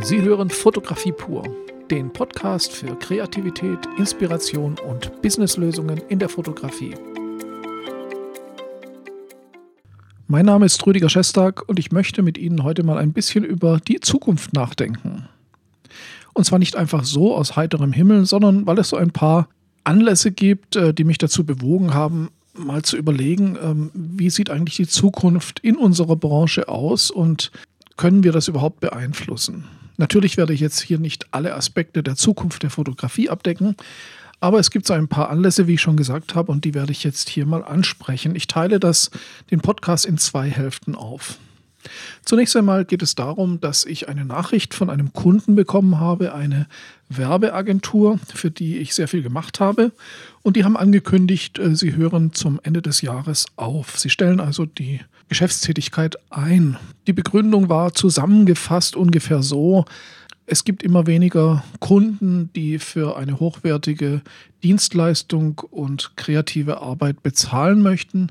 Sie hören Fotografie pur, den Podcast für Kreativität, Inspiration und Businesslösungen in der Fotografie. Mein Name ist Rüdiger Schestag und ich möchte mit Ihnen heute mal ein bisschen über die Zukunft nachdenken. Und zwar nicht einfach so aus heiterem Himmel, sondern weil es so ein paar Anlässe gibt, äh, die mich dazu bewogen haben, mal zu überlegen, ähm, wie sieht eigentlich die Zukunft in unserer Branche aus und können wir das überhaupt beeinflussen? Natürlich werde ich jetzt hier nicht alle Aspekte der Zukunft der Fotografie abdecken, aber es gibt so ein paar Anlässe, wie ich schon gesagt habe, und die werde ich jetzt hier mal ansprechen. Ich teile das, den Podcast in zwei Hälften auf. Zunächst einmal geht es darum, dass ich eine Nachricht von einem Kunden bekommen habe, eine Werbeagentur, für die ich sehr viel gemacht habe. Und die haben angekündigt, äh, sie hören zum Ende des Jahres auf. Sie stellen also die Geschäftstätigkeit ein. Die Begründung war zusammengefasst ungefähr so, es gibt immer weniger Kunden, die für eine hochwertige Dienstleistung und kreative Arbeit bezahlen möchten.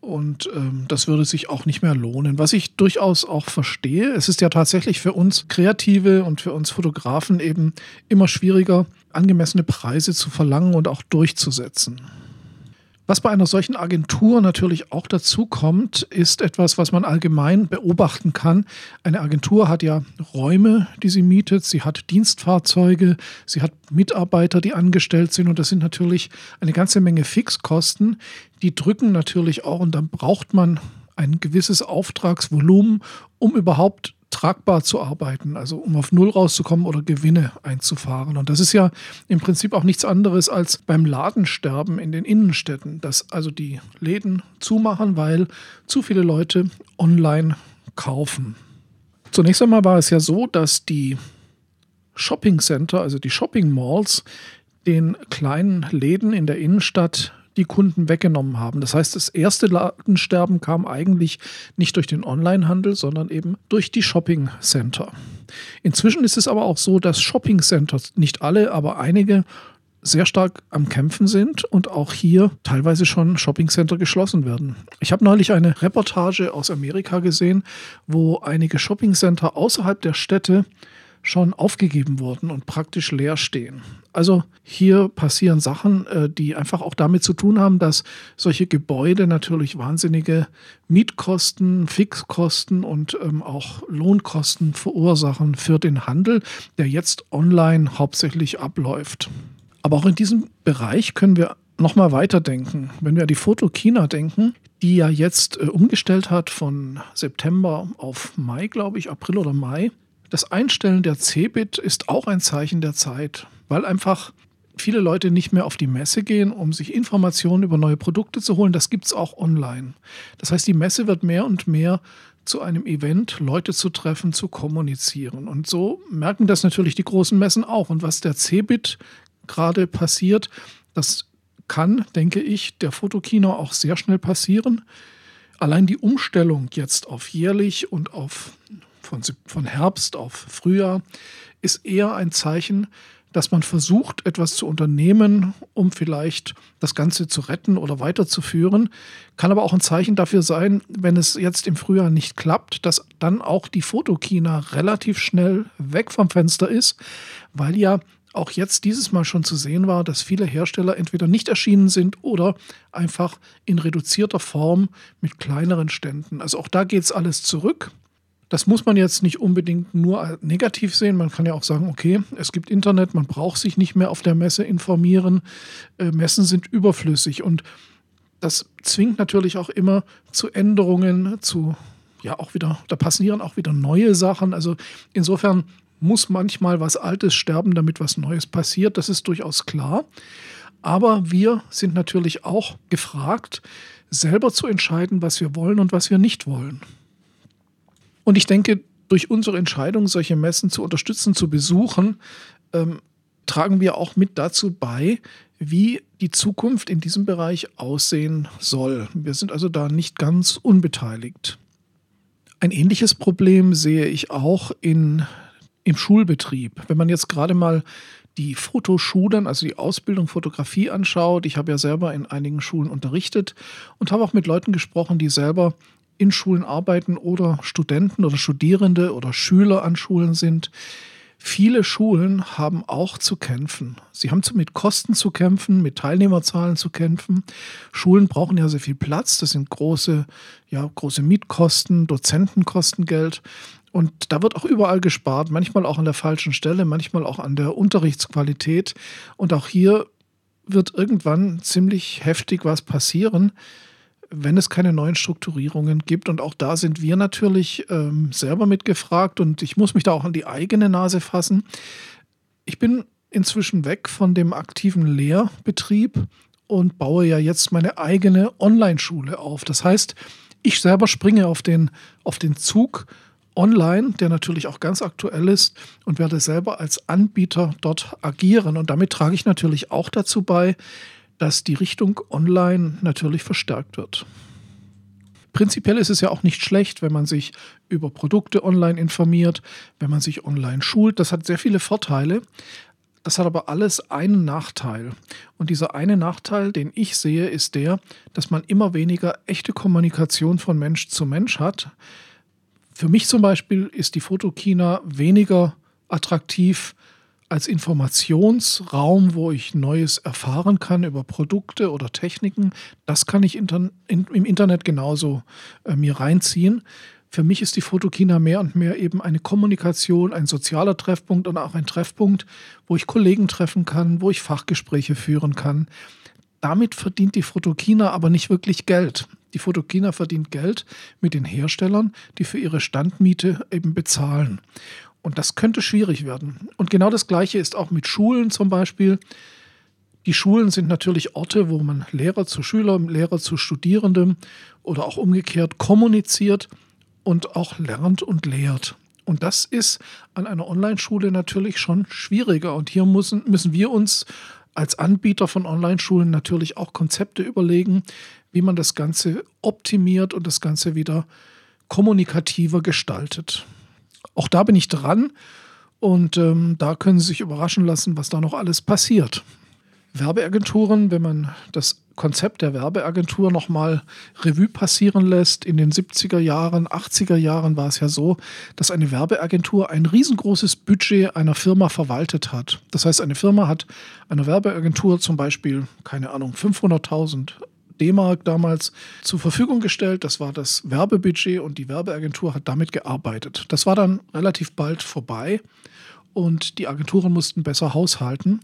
Und ähm, das würde sich auch nicht mehr lohnen. Was ich durchaus auch verstehe, es ist ja tatsächlich für uns Kreative und für uns Fotografen eben immer schwieriger, angemessene Preise zu verlangen und auch durchzusetzen. Was bei einer solchen Agentur natürlich auch dazu kommt, ist etwas, was man allgemein beobachten kann. Eine Agentur hat ja Räume, die sie mietet, sie hat Dienstfahrzeuge, sie hat Mitarbeiter, die angestellt sind und das sind natürlich eine ganze Menge Fixkosten, die drücken natürlich auch und dann braucht man ein gewisses Auftragsvolumen, um überhaupt tragbar zu arbeiten, also um auf Null rauszukommen oder Gewinne einzufahren. Und das ist ja im Prinzip auch nichts anderes als beim Ladensterben in den Innenstädten, dass also die Läden zumachen, weil zu viele Leute online kaufen. Zunächst einmal war es ja so, dass die Shopping Center, also die Shopping Malls, den kleinen Läden in der Innenstadt die Kunden weggenommen haben. Das heißt, das erste Ladensterben kam eigentlich nicht durch den Onlinehandel, sondern eben durch die Shopping Center. Inzwischen ist es aber auch so, dass Shopping Center, nicht alle, aber einige, sehr stark am Kämpfen sind und auch hier teilweise schon Shopping Center geschlossen werden. Ich habe neulich eine Reportage aus Amerika gesehen, wo einige Shopping Center außerhalb der Städte schon aufgegeben wurden und praktisch leer stehen. Also hier passieren Sachen, äh, die einfach auch damit zu tun haben, dass solche Gebäude natürlich wahnsinnige Mietkosten, Fixkosten und ähm, auch Lohnkosten verursachen für den Handel, der jetzt online hauptsächlich abläuft. Aber auch in diesem Bereich können wir nochmal weiterdenken. Wenn wir an die Fotokina denken, die ja jetzt äh, umgestellt hat von September auf Mai, glaube ich, April oder Mai, das Einstellen der Cebit ist auch ein Zeichen der Zeit, weil einfach viele Leute nicht mehr auf die Messe gehen, um sich Informationen über neue Produkte zu holen. Das gibt es auch online. Das heißt, die Messe wird mehr und mehr zu einem Event, Leute zu treffen, zu kommunizieren. Und so merken das natürlich die großen Messen auch. Und was der Cebit gerade passiert, das kann, denke ich, der Fotokino auch sehr schnell passieren. Allein die Umstellung jetzt auf jährlich und auf von, von Herbst auf Frühjahr ist eher ein Zeichen, dass man versucht, etwas zu unternehmen, um vielleicht das Ganze zu retten oder weiterzuführen. Kann aber auch ein Zeichen dafür sein, wenn es jetzt im Frühjahr nicht klappt, dass dann auch die Fotokina relativ schnell weg vom Fenster ist, weil ja auch jetzt dieses Mal schon zu sehen war, dass viele Hersteller entweder nicht erschienen sind oder einfach in reduzierter Form mit kleineren Ständen. Also auch da geht es alles zurück. Das muss man jetzt nicht unbedingt nur negativ sehen. Man kann ja auch sagen, okay, es gibt Internet, man braucht sich nicht mehr auf der Messe informieren. Äh, Messen sind überflüssig und das zwingt natürlich auch immer zu Änderungen, zu ja auch wieder, da passieren auch wieder neue Sachen. Also insofern muss manchmal was Altes sterben, damit was Neues passiert. Das ist durchaus klar. Aber wir sind natürlich auch gefragt, selber zu entscheiden, was wir wollen und was wir nicht wollen. Und ich denke, durch unsere Entscheidung, solche Messen zu unterstützen, zu besuchen, ähm, tragen wir auch mit dazu bei, wie die Zukunft in diesem Bereich aussehen soll. Wir sind also da nicht ganz unbeteiligt. Ein ähnliches Problem sehe ich auch in, im Schulbetrieb. Wenn man jetzt gerade mal die Fotoschulen, also die Ausbildung Fotografie anschaut, ich habe ja selber in einigen Schulen unterrichtet und habe auch mit Leuten gesprochen, die selber in Schulen arbeiten oder Studenten oder Studierende oder Schüler an Schulen sind. Viele Schulen haben auch zu kämpfen. Sie haben mit Kosten zu kämpfen, mit Teilnehmerzahlen zu kämpfen. Schulen brauchen ja sehr viel Platz. Das sind große, ja, große Mietkosten, Dozentenkostengeld. Und da wird auch überall gespart, manchmal auch an der falschen Stelle, manchmal auch an der Unterrichtsqualität. Und auch hier wird irgendwann ziemlich heftig was passieren wenn es keine neuen Strukturierungen gibt. Und auch da sind wir natürlich ähm, selber mitgefragt und ich muss mich da auch an die eigene Nase fassen. Ich bin inzwischen weg von dem aktiven Lehrbetrieb und baue ja jetzt meine eigene Online-Schule auf. Das heißt, ich selber springe auf den, auf den Zug online, der natürlich auch ganz aktuell ist und werde selber als Anbieter dort agieren. Und damit trage ich natürlich auch dazu bei, dass die Richtung online natürlich verstärkt wird. Prinzipiell ist es ja auch nicht schlecht, wenn man sich über Produkte online informiert, wenn man sich online schult. Das hat sehr viele Vorteile. Das hat aber alles einen Nachteil. Und dieser eine Nachteil, den ich sehe, ist der, dass man immer weniger echte Kommunikation von Mensch zu Mensch hat. Für mich zum Beispiel ist die Fotokina weniger attraktiv als Informationsraum, wo ich Neues erfahren kann über Produkte oder Techniken, das kann ich inter in, im Internet genauso äh, mir reinziehen. Für mich ist die Fotokina mehr und mehr eben eine Kommunikation, ein sozialer Treffpunkt und auch ein Treffpunkt, wo ich Kollegen treffen kann, wo ich Fachgespräche führen kann. Damit verdient die Fotokina aber nicht wirklich Geld. Die Fotokina verdient Geld mit den Herstellern, die für ihre Standmiete eben bezahlen. Und das könnte schwierig werden. Und genau das Gleiche ist auch mit Schulen zum Beispiel. Die Schulen sind natürlich Orte, wo man Lehrer zu Schülern, Lehrer zu Studierenden oder auch umgekehrt kommuniziert und auch lernt und lehrt. Und das ist an einer Online-Schule natürlich schon schwieriger. Und hier müssen, müssen wir uns als Anbieter von Online-Schulen natürlich auch Konzepte überlegen, wie man das Ganze optimiert und das Ganze wieder kommunikativer gestaltet auch da bin ich dran und ähm, da können Sie sich überraschen lassen, was da noch alles passiert. Werbeagenturen, wenn man das Konzept der Werbeagentur nochmal Revue passieren lässt, in den 70er Jahren, 80er Jahren war es ja so, dass eine Werbeagentur ein riesengroßes Budget einer Firma verwaltet hat. Das heißt, eine Firma hat einer Werbeagentur zum Beispiel, keine Ahnung, 500.000 D-Mark damals zur Verfügung gestellt. Das war das Werbebudget und die Werbeagentur hat damit gearbeitet. Das war dann relativ bald vorbei und die Agenturen mussten besser haushalten.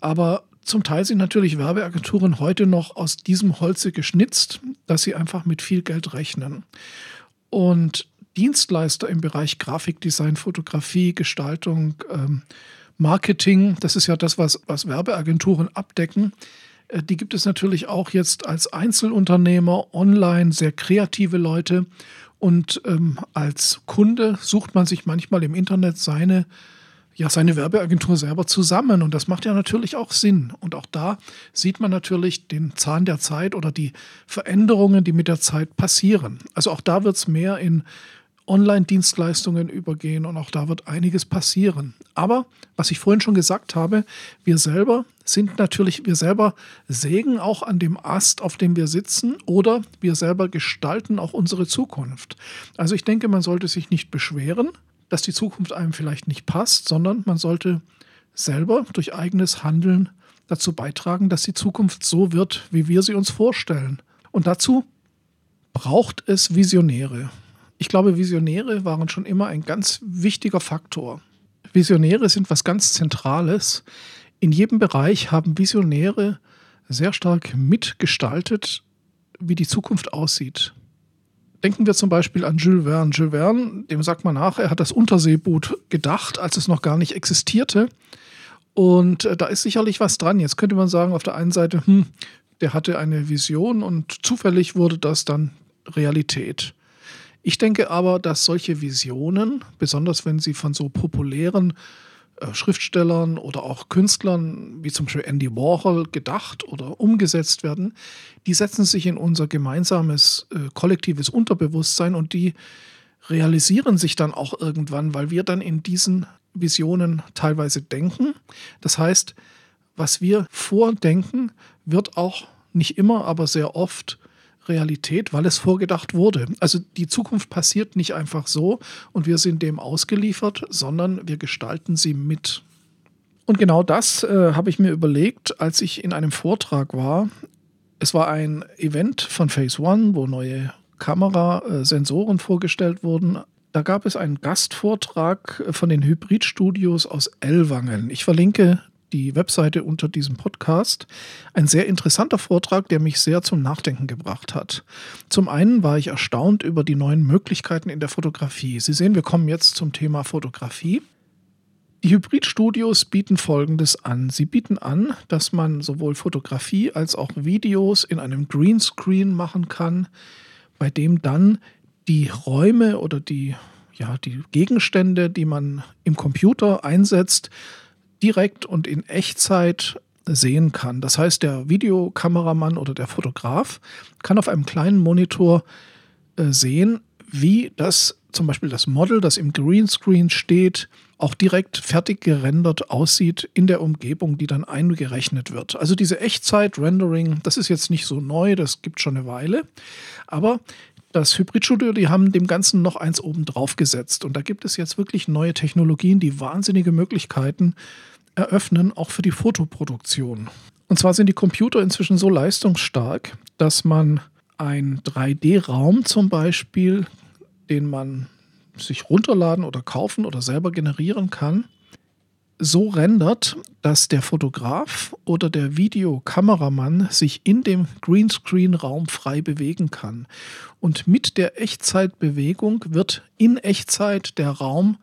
Aber zum Teil sind natürlich Werbeagenturen heute noch aus diesem Holze geschnitzt, dass sie einfach mit viel Geld rechnen. Und Dienstleister im Bereich Grafikdesign, Fotografie, Gestaltung, ähm, Marketing, das ist ja das, was, was Werbeagenturen abdecken, die gibt es natürlich auch jetzt als Einzelunternehmer online, sehr kreative Leute. Und ähm, als Kunde sucht man sich manchmal im Internet seine, ja, seine Werbeagentur selber zusammen. Und das macht ja natürlich auch Sinn. Und auch da sieht man natürlich den Zahn der Zeit oder die Veränderungen, die mit der Zeit passieren. Also auch da wird es mehr in Online-Dienstleistungen übergehen und auch da wird einiges passieren. Aber was ich vorhin schon gesagt habe, wir selber sind natürlich, wir selber sägen auch an dem Ast, auf dem wir sitzen oder wir selber gestalten auch unsere Zukunft. Also ich denke, man sollte sich nicht beschweren, dass die Zukunft einem vielleicht nicht passt, sondern man sollte selber durch eigenes Handeln dazu beitragen, dass die Zukunft so wird, wie wir sie uns vorstellen. Und dazu braucht es Visionäre. Ich glaube, Visionäre waren schon immer ein ganz wichtiger Faktor. Visionäre sind was ganz Zentrales. In jedem Bereich haben Visionäre sehr stark mitgestaltet, wie die Zukunft aussieht. Denken wir zum Beispiel an Jules Verne. Jules Verne, dem sagt man nach, er hat das Unterseeboot gedacht, als es noch gar nicht existierte. Und äh, da ist sicherlich was dran. Jetzt könnte man sagen, auf der einen Seite, hm, der hatte eine Vision und zufällig wurde das dann Realität. Ich denke aber, dass solche Visionen, besonders wenn sie von so populären äh, Schriftstellern oder auch Künstlern wie zum Beispiel Andy Warhol gedacht oder umgesetzt werden, die setzen sich in unser gemeinsames äh, kollektives Unterbewusstsein und die realisieren sich dann auch irgendwann, weil wir dann in diesen Visionen teilweise denken. Das heißt, was wir vordenken, wird auch nicht immer, aber sehr oft Realität, weil es vorgedacht wurde. Also die Zukunft passiert nicht einfach so und wir sind dem ausgeliefert, sondern wir gestalten sie mit. Und genau das äh, habe ich mir überlegt, als ich in einem Vortrag war. Es war ein Event von Phase One, wo neue Kamerasensoren vorgestellt wurden. Da gab es einen Gastvortrag von den Hybridstudios aus Ellwangen. Ich verlinke die Webseite unter diesem Podcast. Ein sehr interessanter Vortrag, der mich sehr zum Nachdenken gebracht hat. Zum einen war ich erstaunt über die neuen Möglichkeiten in der Fotografie. Sie sehen, wir kommen jetzt zum Thema Fotografie. Die Hybridstudios bieten Folgendes an. Sie bieten an, dass man sowohl Fotografie als auch Videos in einem Greenscreen machen kann, bei dem dann die Räume oder die, ja, die Gegenstände, die man im Computer einsetzt, direkt und in Echtzeit sehen kann. Das heißt, der Videokameramann oder der Fotograf kann auf einem kleinen Monitor äh, sehen, wie das zum Beispiel das Model, das im Greenscreen steht, auch direkt fertig gerendert aussieht in der Umgebung, die dann eingerechnet wird. Also diese Echtzeit-Rendering, das ist jetzt nicht so neu, das gibt schon eine Weile, aber das Hybridstudio, die haben dem Ganzen noch eins oben drauf gesetzt. Und da gibt es jetzt wirklich neue Technologien, die wahnsinnige Möglichkeiten eröffnen, auch für die Fotoproduktion. Und zwar sind die Computer inzwischen so leistungsstark, dass man einen 3D-Raum zum Beispiel, den man sich runterladen oder kaufen oder selber generieren kann, so rendert, dass der Fotograf oder der Videokameramann sich in dem Greenscreen-Raum frei bewegen kann. Und mit der Echtzeitbewegung wird in Echtzeit der Raum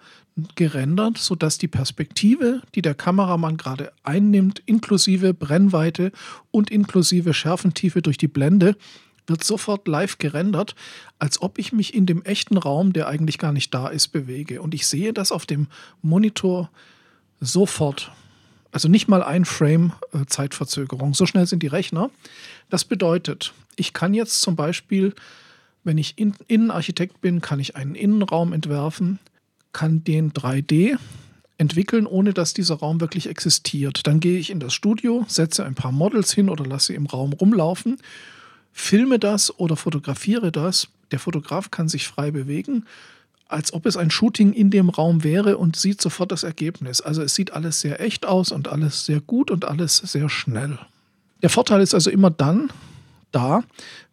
gerendert, sodass die Perspektive, die der Kameramann gerade einnimmt, inklusive Brennweite und inklusive Schärfentiefe durch die Blende, wird sofort live gerendert, als ob ich mich in dem echten Raum, der eigentlich gar nicht da ist, bewege. Und ich sehe das auf dem Monitor sofort. Also nicht mal ein Frame äh, Zeitverzögerung. So schnell sind die Rechner. Das bedeutet, ich kann jetzt zum Beispiel, wenn ich in, Innenarchitekt bin, kann ich einen Innenraum entwerfen, kann den 3D entwickeln, ohne dass dieser Raum wirklich existiert. Dann gehe ich in das Studio, setze ein paar Models hin oder lasse sie im Raum rumlaufen, filme das oder fotografiere das. Der Fotograf kann sich frei bewegen als ob es ein Shooting in dem Raum wäre und sieht sofort das Ergebnis. Also es sieht alles sehr echt aus und alles sehr gut und alles sehr schnell. Der Vorteil ist also immer dann da,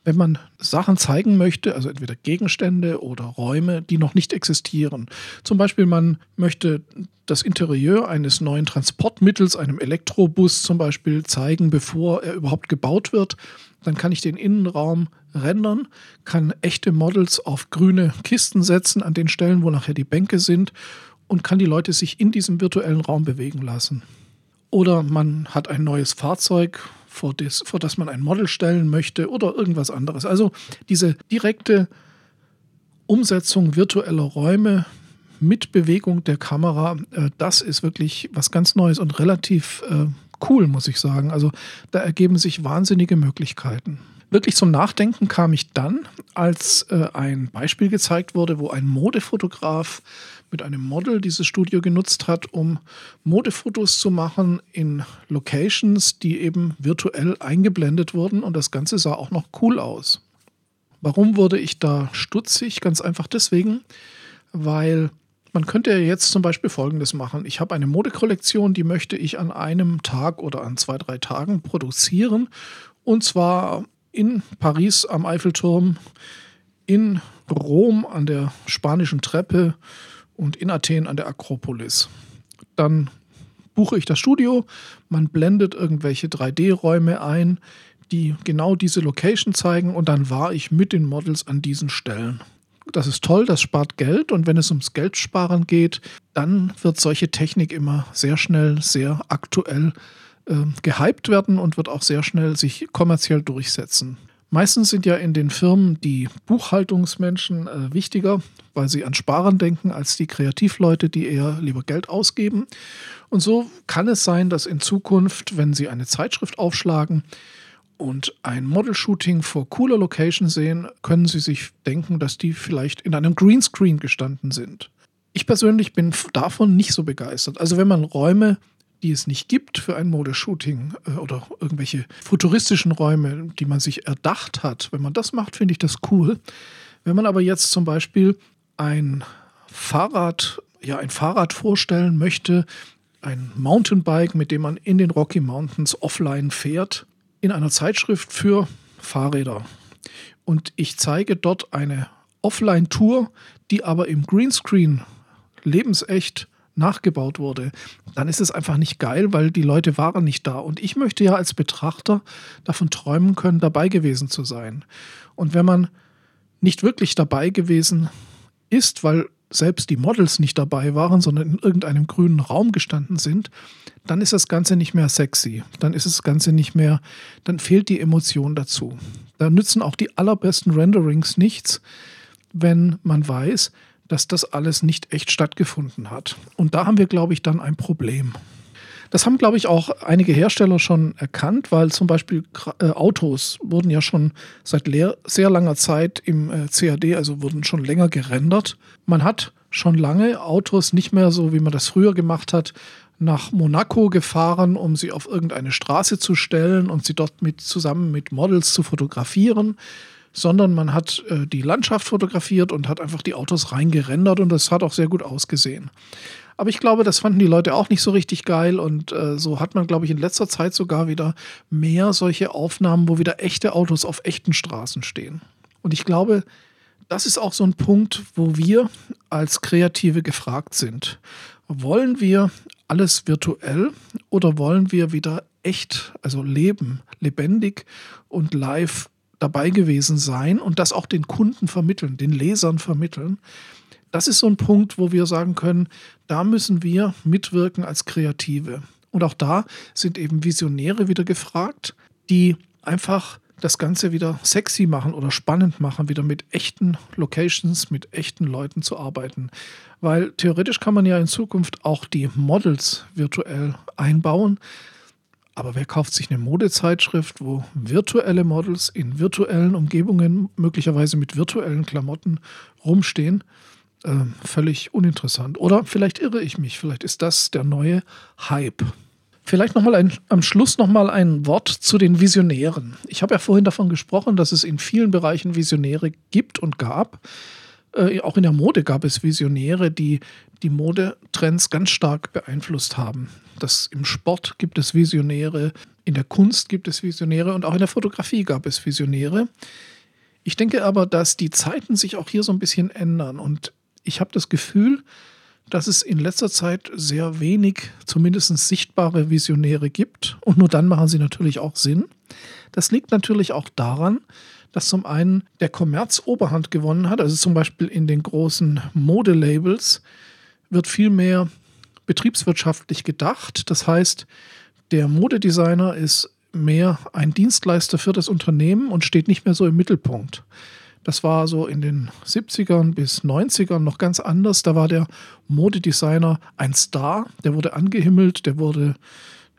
wenn man Sachen zeigen möchte, also entweder Gegenstände oder Räume, die noch nicht existieren. Zum Beispiel, man möchte das Interieur eines neuen Transportmittels, einem Elektrobus zum Beispiel, zeigen, bevor er überhaupt gebaut wird. Dann kann ich den Innenraum rendern, kann echte Models auf grüne Kisten setzen, an den Stellen, wo nachher die Bänke sind, und kann die Leute sich in diesem virtuellen Raum bewegen lassen. Oder man hat ein neues Fahrzeug, vor das, vor das man ein Model stellen möchte oder irgendwas anderes. Also diese direkte Umsetzung virtueller Räume mit Bewegung der Kamera, äh, das ist wirklich was ganz Neues und relativ äh, cool, muss ich sagen. Also da ergeben sich wahnsinnige Möglichkeiten. Wirklich zum Nachdenken kam ich dann, als äh, ein Beispiel gezeigt wurde, wo ein Modefotograf mit einem Model dieses Studio genutzt hat, um Modefotos zu machen in Locations, die eben virtuell eingeblendet wurden und das Ganze sah auch noch cool aus. Warum wurde ich da stutzig? Ganz einfach deswegen, weil man könnte ja jetzt zum Beispiel Folgendes machen. Ich habe eine Modekollektion, die möchte ich an einem Tag oder an zwei, drei Tagen produzieren. Und zwar in Paris am Eiffelturm, in Rom an der spanischen Treppe und in Athen an der Akropolis. Dann buche ich das Studio, man blendet irgendwelche 3D-Räume ein, die genau diese Location zeigen und dann war ich mit den Models an diesen Stellen. Das ist toll, das spart Geld und wenn es ums Geldsparen geht, dann wird solche Technik immer sehr schnell, sehr aktuell äh, gehypt werden und wird auch sehr schnell sich kommerziell durchsetzen. Meistens sind ja in den Firmen die Buchhaltungsmenschen äh, wichtiger, weil sie an Sparen denken, als die Kreativleute, die eher lieber Geld ausgeben. Und so kann es sein, dass in Zukunft, wenn Sie eine Zeitschrift aufschlagen und ein Model-Shooting vor cooler Location sehen, können Sie sich denken, dass die vielleicht in einem Greenscreen gestanden sind. Ich persönlich bin davon nicht so begeistert. Also wenn man Räume die es nicht gibt für ein Modeshooting äh, oder irgendwelche futuristischen Räume, die man sich erdacht hat, wenn man das macht, finde ich das cool. Wenn man aber jetzt zum Beispiel ein Fahrrad, ja, ein Fahrrad vorstellen möchte, ein Mountainbike, mit dem man in den Rocky Mountains offline fährt, in einer Zeitschrift für Fahrräder. Und ich zeige dort eine Offline-Tour, die aber im Greenscreen lebensecht nachgebaut wurde, dann ist es einfach nicht geil, weil die Leute waren nicht da. Und ich möchte ja als Betrachter davon träumen können, dabei gewesen zu sein. Und wenn man nicht wirklich dabei gewesen ist, weil selbst die Models nicht dabei waren, sondern in irgendeinem grünen Raum gestanden sind, dann ist das Ganze nicht mehr sexy. Dann ist das Ganze nicht mehr, dann fehlt die Emotion dazu. Da nützen auch die allerbesten Renderings nichts, wenn man weiß, dass das alles nicht echt stattgefunden hat. Und da haben wir, glaube ich, dann ein Problem. Das haben, glaube ich, auch einige Hersteller schon erkannt, weil zum Beispiel äh, Autos wurden ja schon seit sehr langer Zeit im äh, CAD, also wurden schon länger gerendert. Man hat schon lange Autos nicht mehr so, wie man das früher gemacht hat, nach Monaco gefahren, um sie auf irgendeine Straße zu stellen und sie dort mit, zusammen mit Models zu fotografieren, sondern man hat äh, die Landschaft fotografiert und hat einfach die Autos reingerendert und das hat auch sehr gut ausgesehen. Aber ich glaube, das fanden die Leute auch nicht so richtig geil und äh, so hat man, glaube ich, in letzter Zeit sogar wieder mehr solche Aufnahmen, wo wieder echte Autos auf echten Straßen stehen. Und ich glaube, das ist auch so ein Punkt, wo wir als Kreative gefragt sind. Wollen wir alles virtuell oder wollen wir wieder echt, also leben, lebendig und live dabei gewesen sein und das auch den Kunden vermitteln, den Lesern vermitteln. Das ist so ein Punkt, wo wir sagen können, da müssen wir mitwirken als Kreative. Und auch da sind eben Visionäre wieder gefragt, die einfach das Ganze wieder sexy machen oder spannend machen, wieder mit echten Locations, mit echten Leuten zu arbeiten. Weil theoretisch kann man ja in Zukunft auch die Models virtuell einbauen. Aber wer kauft sich eine Modezeitschrift, wo virtuelle Models in virtuellen Umgebungen, möglicherweise mit virtuellen Klamotten rumstehen? Äh, völlig uninteressant. Oder vielleicht irre ich mich, vielleicht ist das der neue Hype. Vielleicht ein, am Schluss nochmal ein Wort zu den Visionären. Ich habe ja vorhin davon gesprochen, dass es in vielen Bereichen Visionäre gibt und gab. Äh, auch in der Mode gab es Visionäre, die die Modetrends ganz stark beeinflusst haben. Das im Sport gibt es Visionäre, in der Kunst gibt es Visionäre und auch in der Fotografie gab es Visionäre. Ich denke aber, dass die Zeiten sich auch hier so ein bisschen ändern und ich habe das Gefühl, dass es in letzter Zeit sehr wenig, zumindest sichtbare Visionäre gibt. Und nur dann machen sie natürlich auch Sinn. Das liegt natürlich auch daran, dass zum einen der Kommerz Oberhand gewonnen hat. Also zum Beispiel in den großen Modelabels wird viel mehr betriebswirtschaftlich gedacht. Das heißt, der Modedesigner ist mehr ein Dienstleister für das Unternehmen und steht nicht mehr so im Mittelpunkt. Das war so in den 70ern bis 90ern noch ganz anders. Da war der Modedesigner ein Star, der wurde angehimmelt, der wurde,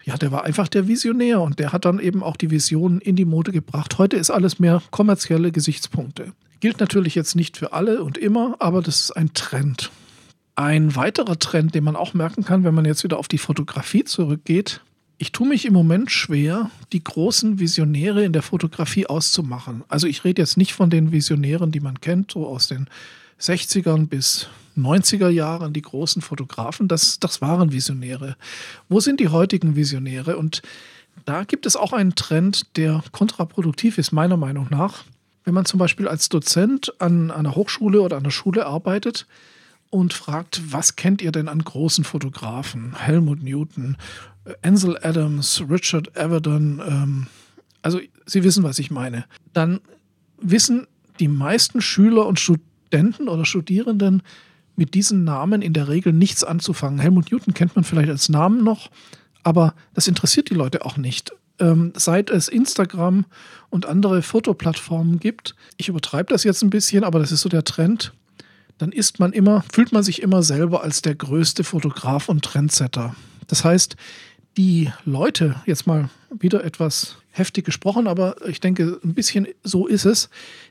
ja, der war einfach der Visionär und der hat dann eben auch die Visionen in die Mode gebracht. Heute ist alles mehr kommerzielle Gesichtspunkte. Gilt natürlich jetzt nicht für alle und immer, aber das ist ein Trend. Ein weiterer Trend, den man auch merken kann, wenn man jetzt wieder auf die Fotografie zurückgeht, ich tue mich im Moment schwer, die großen Visionäre in der Fotografie auszumachen. Also ich rede jetzt nicht von den Visionären, die man kennt, so aus den 60ern bis 90er Jahren, die großen Fotografen, das, das waren Visionäre. Wo sind die heutigen Visionäre? Und da gibt es auch einen Trend, der kontraproduktiv ist, meiner Meinung nach. Wenn man zum Beispiel als Dozent an einer Hochschule oder an der Schule arbeitet, und fragt, was kennt ihr denn an großen Fotografen? Helmut Newton, Ansel Adams, Richard Avedon. Ähm, also Sie wissen, was ich meine. Dann wissen die meisten Schüler und Studenten oder Studierenden mit diesen Namen in der Regel nichts anzufangen. Helmut Newton kennt man vielleicht als Namen noch, aber das interessiert die Leute auch nicht. Ähm, seit es Instagram und andere Fotoplattformen gibt, ich übertreibe das jetzt ein bisschen, aber das ist so der Trend, dann ist man immer, fühlt man sich immer selber als der größte Fotograf und Trendsetter. Das heißt, die Leute, jetzt mal wieder etwas heftig gesprochen, aber ich denke, ein bisschen so ist es,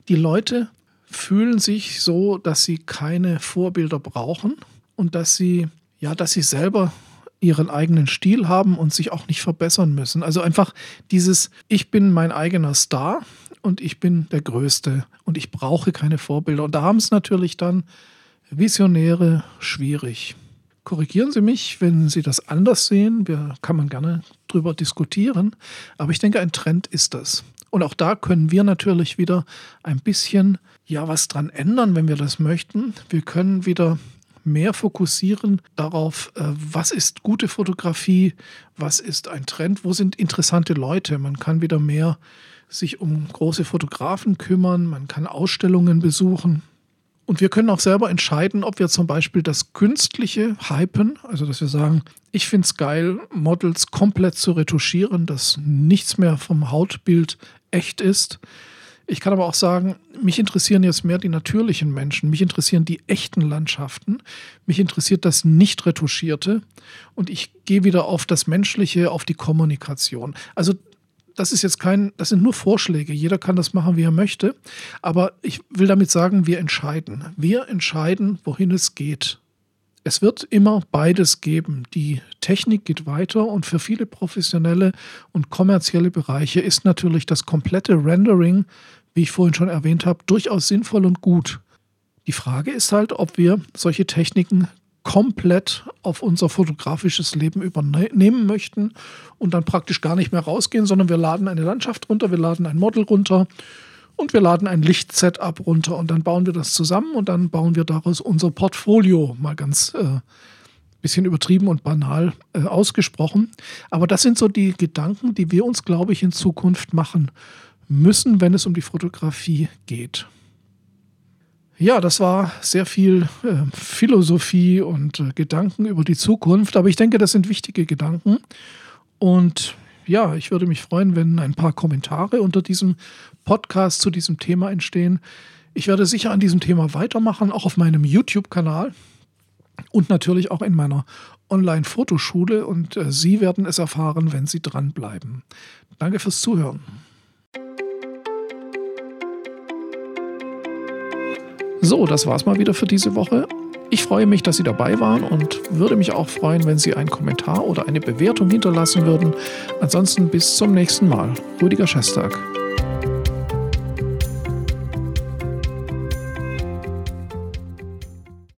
die Leute fühlen sich so, dass sie keine Vorbilder brauchen und dass sie, ja, dass sie selber ihren eigenen Stil haben und sich auch nicht verbessern müssen. Also einfach dieses, ich bin mein eigener Star und ich bin der Größte und ich brauche keine Vorbilder. Und da haben es natürlich dann Visionäre schwierig. Korrigieren Sie mich, wenn Sie das anders sehen. Wir, kann man gerne drüber diskutieren. Aber ich denke, ein Trend ist das. Und auch da können wir natürlich wieder ein bisschen ja was dran ändern, wenn wir das möchten. Wir können wieder mehr fokussieren darauf, äh, was ist gute Fotografie, was ist ein Trend, wo sind interessante Leute. Man kann wieder mehr sich um große Fotografen kümmern, man kann Ausstellungen besuchen. Und wir können auch selber entscheiden, ob wir zum Beispiel das Künstliche hypen, also dass wir sagen, ich finde es geil, Models komplett zu retuschieren, dass nichts mehr vom Hautbild echt ist. Ich kann aber auch sagen, mich interessieren jetzt mehr die natürlichen Menschen, mich interessieren die echten Landschaften, mich interessiert das nicht retuschierte und ich gehe wieder auf das Menschliche, auf die Kommunikation. Also das ist jetzt kein, das sind nur Vorschläge. Jeder kann das machen, wie er möchte. Aber ich will damit sagen, wir entscheiden. Wir entscheiden, wohin es geht. Es wird immer beides geben. Die Technik geht weiter und für viele professionelle und kommerzielle Bereiche ist natürlich das komplette Rendering, wie ich vorhin schon erwähnt habe, durchaus sinnvoll und gut. Die Frage ist halt, ob wir solche Techniken komplett auf unser fotografisches Leben übernehmen möchten und dann praktisch gar nicht mehr rausgehen, sondern wir laden eine Landschaft runter, wir laden ein Model runter und wir laden ein Lichtsetup runter und dann bauen wir das zusammen und dann bauen wir daraus unser Portfolio, mal ganz äh, bisschen übertrieben und banal äh, ausgesprochen. Aber das sind so die Gedanken, die wir uns, glaube ich, in Zukunft machen müssen, wenn es um die Fotografie geht. Ja, das war sehr viel äh, Philosophie und äh, Gedanken über die Zukunft, aber ich denke, das sind wichtige Gedanken. Und ja, ich würde mich freuen, wenn ein paar Kommentare unter diesem Podcast zu diesem Thema entstehen. Ich werde sicher an diesem Thema weitermachen, auch auf meinem YouTube-Kanal und natürlich auch in meiner Online-Fotoschule. Und äh, Sie werden es erfahren, wenn Sie dranbleiben. Danke fürs Zuhören. So, das war's mal wieder für diese Woche. Ich freue mich, dass Sie dabei waren und würde mich auch freuen, wenn Sie einen Kommentar oder eine Bewertung hinterlassen würden. Ansonsten bis zum nächsten Mal. Rüdiger Schestag.